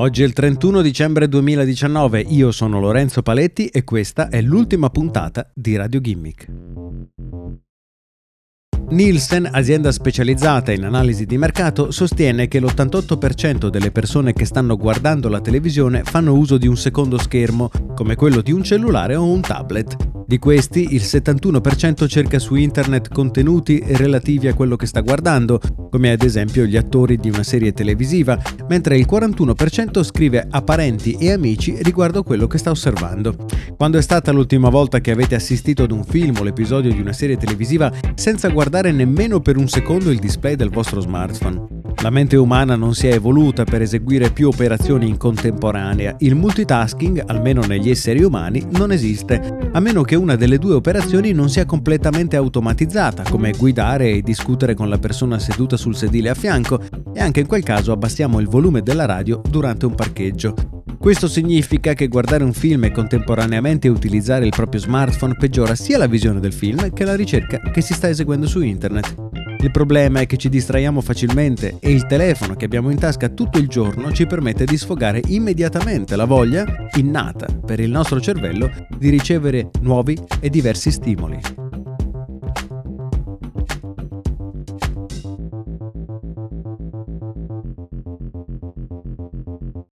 Oggi è il 31 dicembre 2019, io sono Lorenzo Paletti e questa è l'ultima puntata di Radio Gimmick. Nielsen, azienda specializzata in analisi di mercato, sostiene che l'88% delle persone che stanno guardando la televisione fanno uso di un secondo schermo, come quello di un cellulare o un tablet. Di questi, il 71% cerca su internet contenuti relativi a quello che sta guardando, come ad esempio gli attori di una serie televisiva, mentre il 41% scrive a parenti e amici riguardo quello che sta osservando. Quando è stata l'ultima volta che avete assistito ad un film o l'episodio di una serie televisiva senza guardare nemmeno per un secondo il display del vostro smartphone? La mente umana non si è evoluta per eseguire più operazioni in contemporanea. Il multitasking, almeno negli esseri umani, non esiste, a meno che una delle due operazioni non sia completamente automatizzata, come guidare e discutere con la persona seduta sul sedile a fianco, e anche in quel caso abbassiamo il volume della radio durante un parcheggio. Questo significa che guardare un film e contemporaneamente utilizzare il proprio smartphone peggiora sia la visione del film che la ricerca che si sta eseguendo su internet. Il problema è che ci distraiamo facilmente e il telefono che abbiamo in tasca tutto il giorno ci permette di sfogare immediatamente la voglia, innata per il nostro cervello, di ricevere nuovi e diversi stimoli.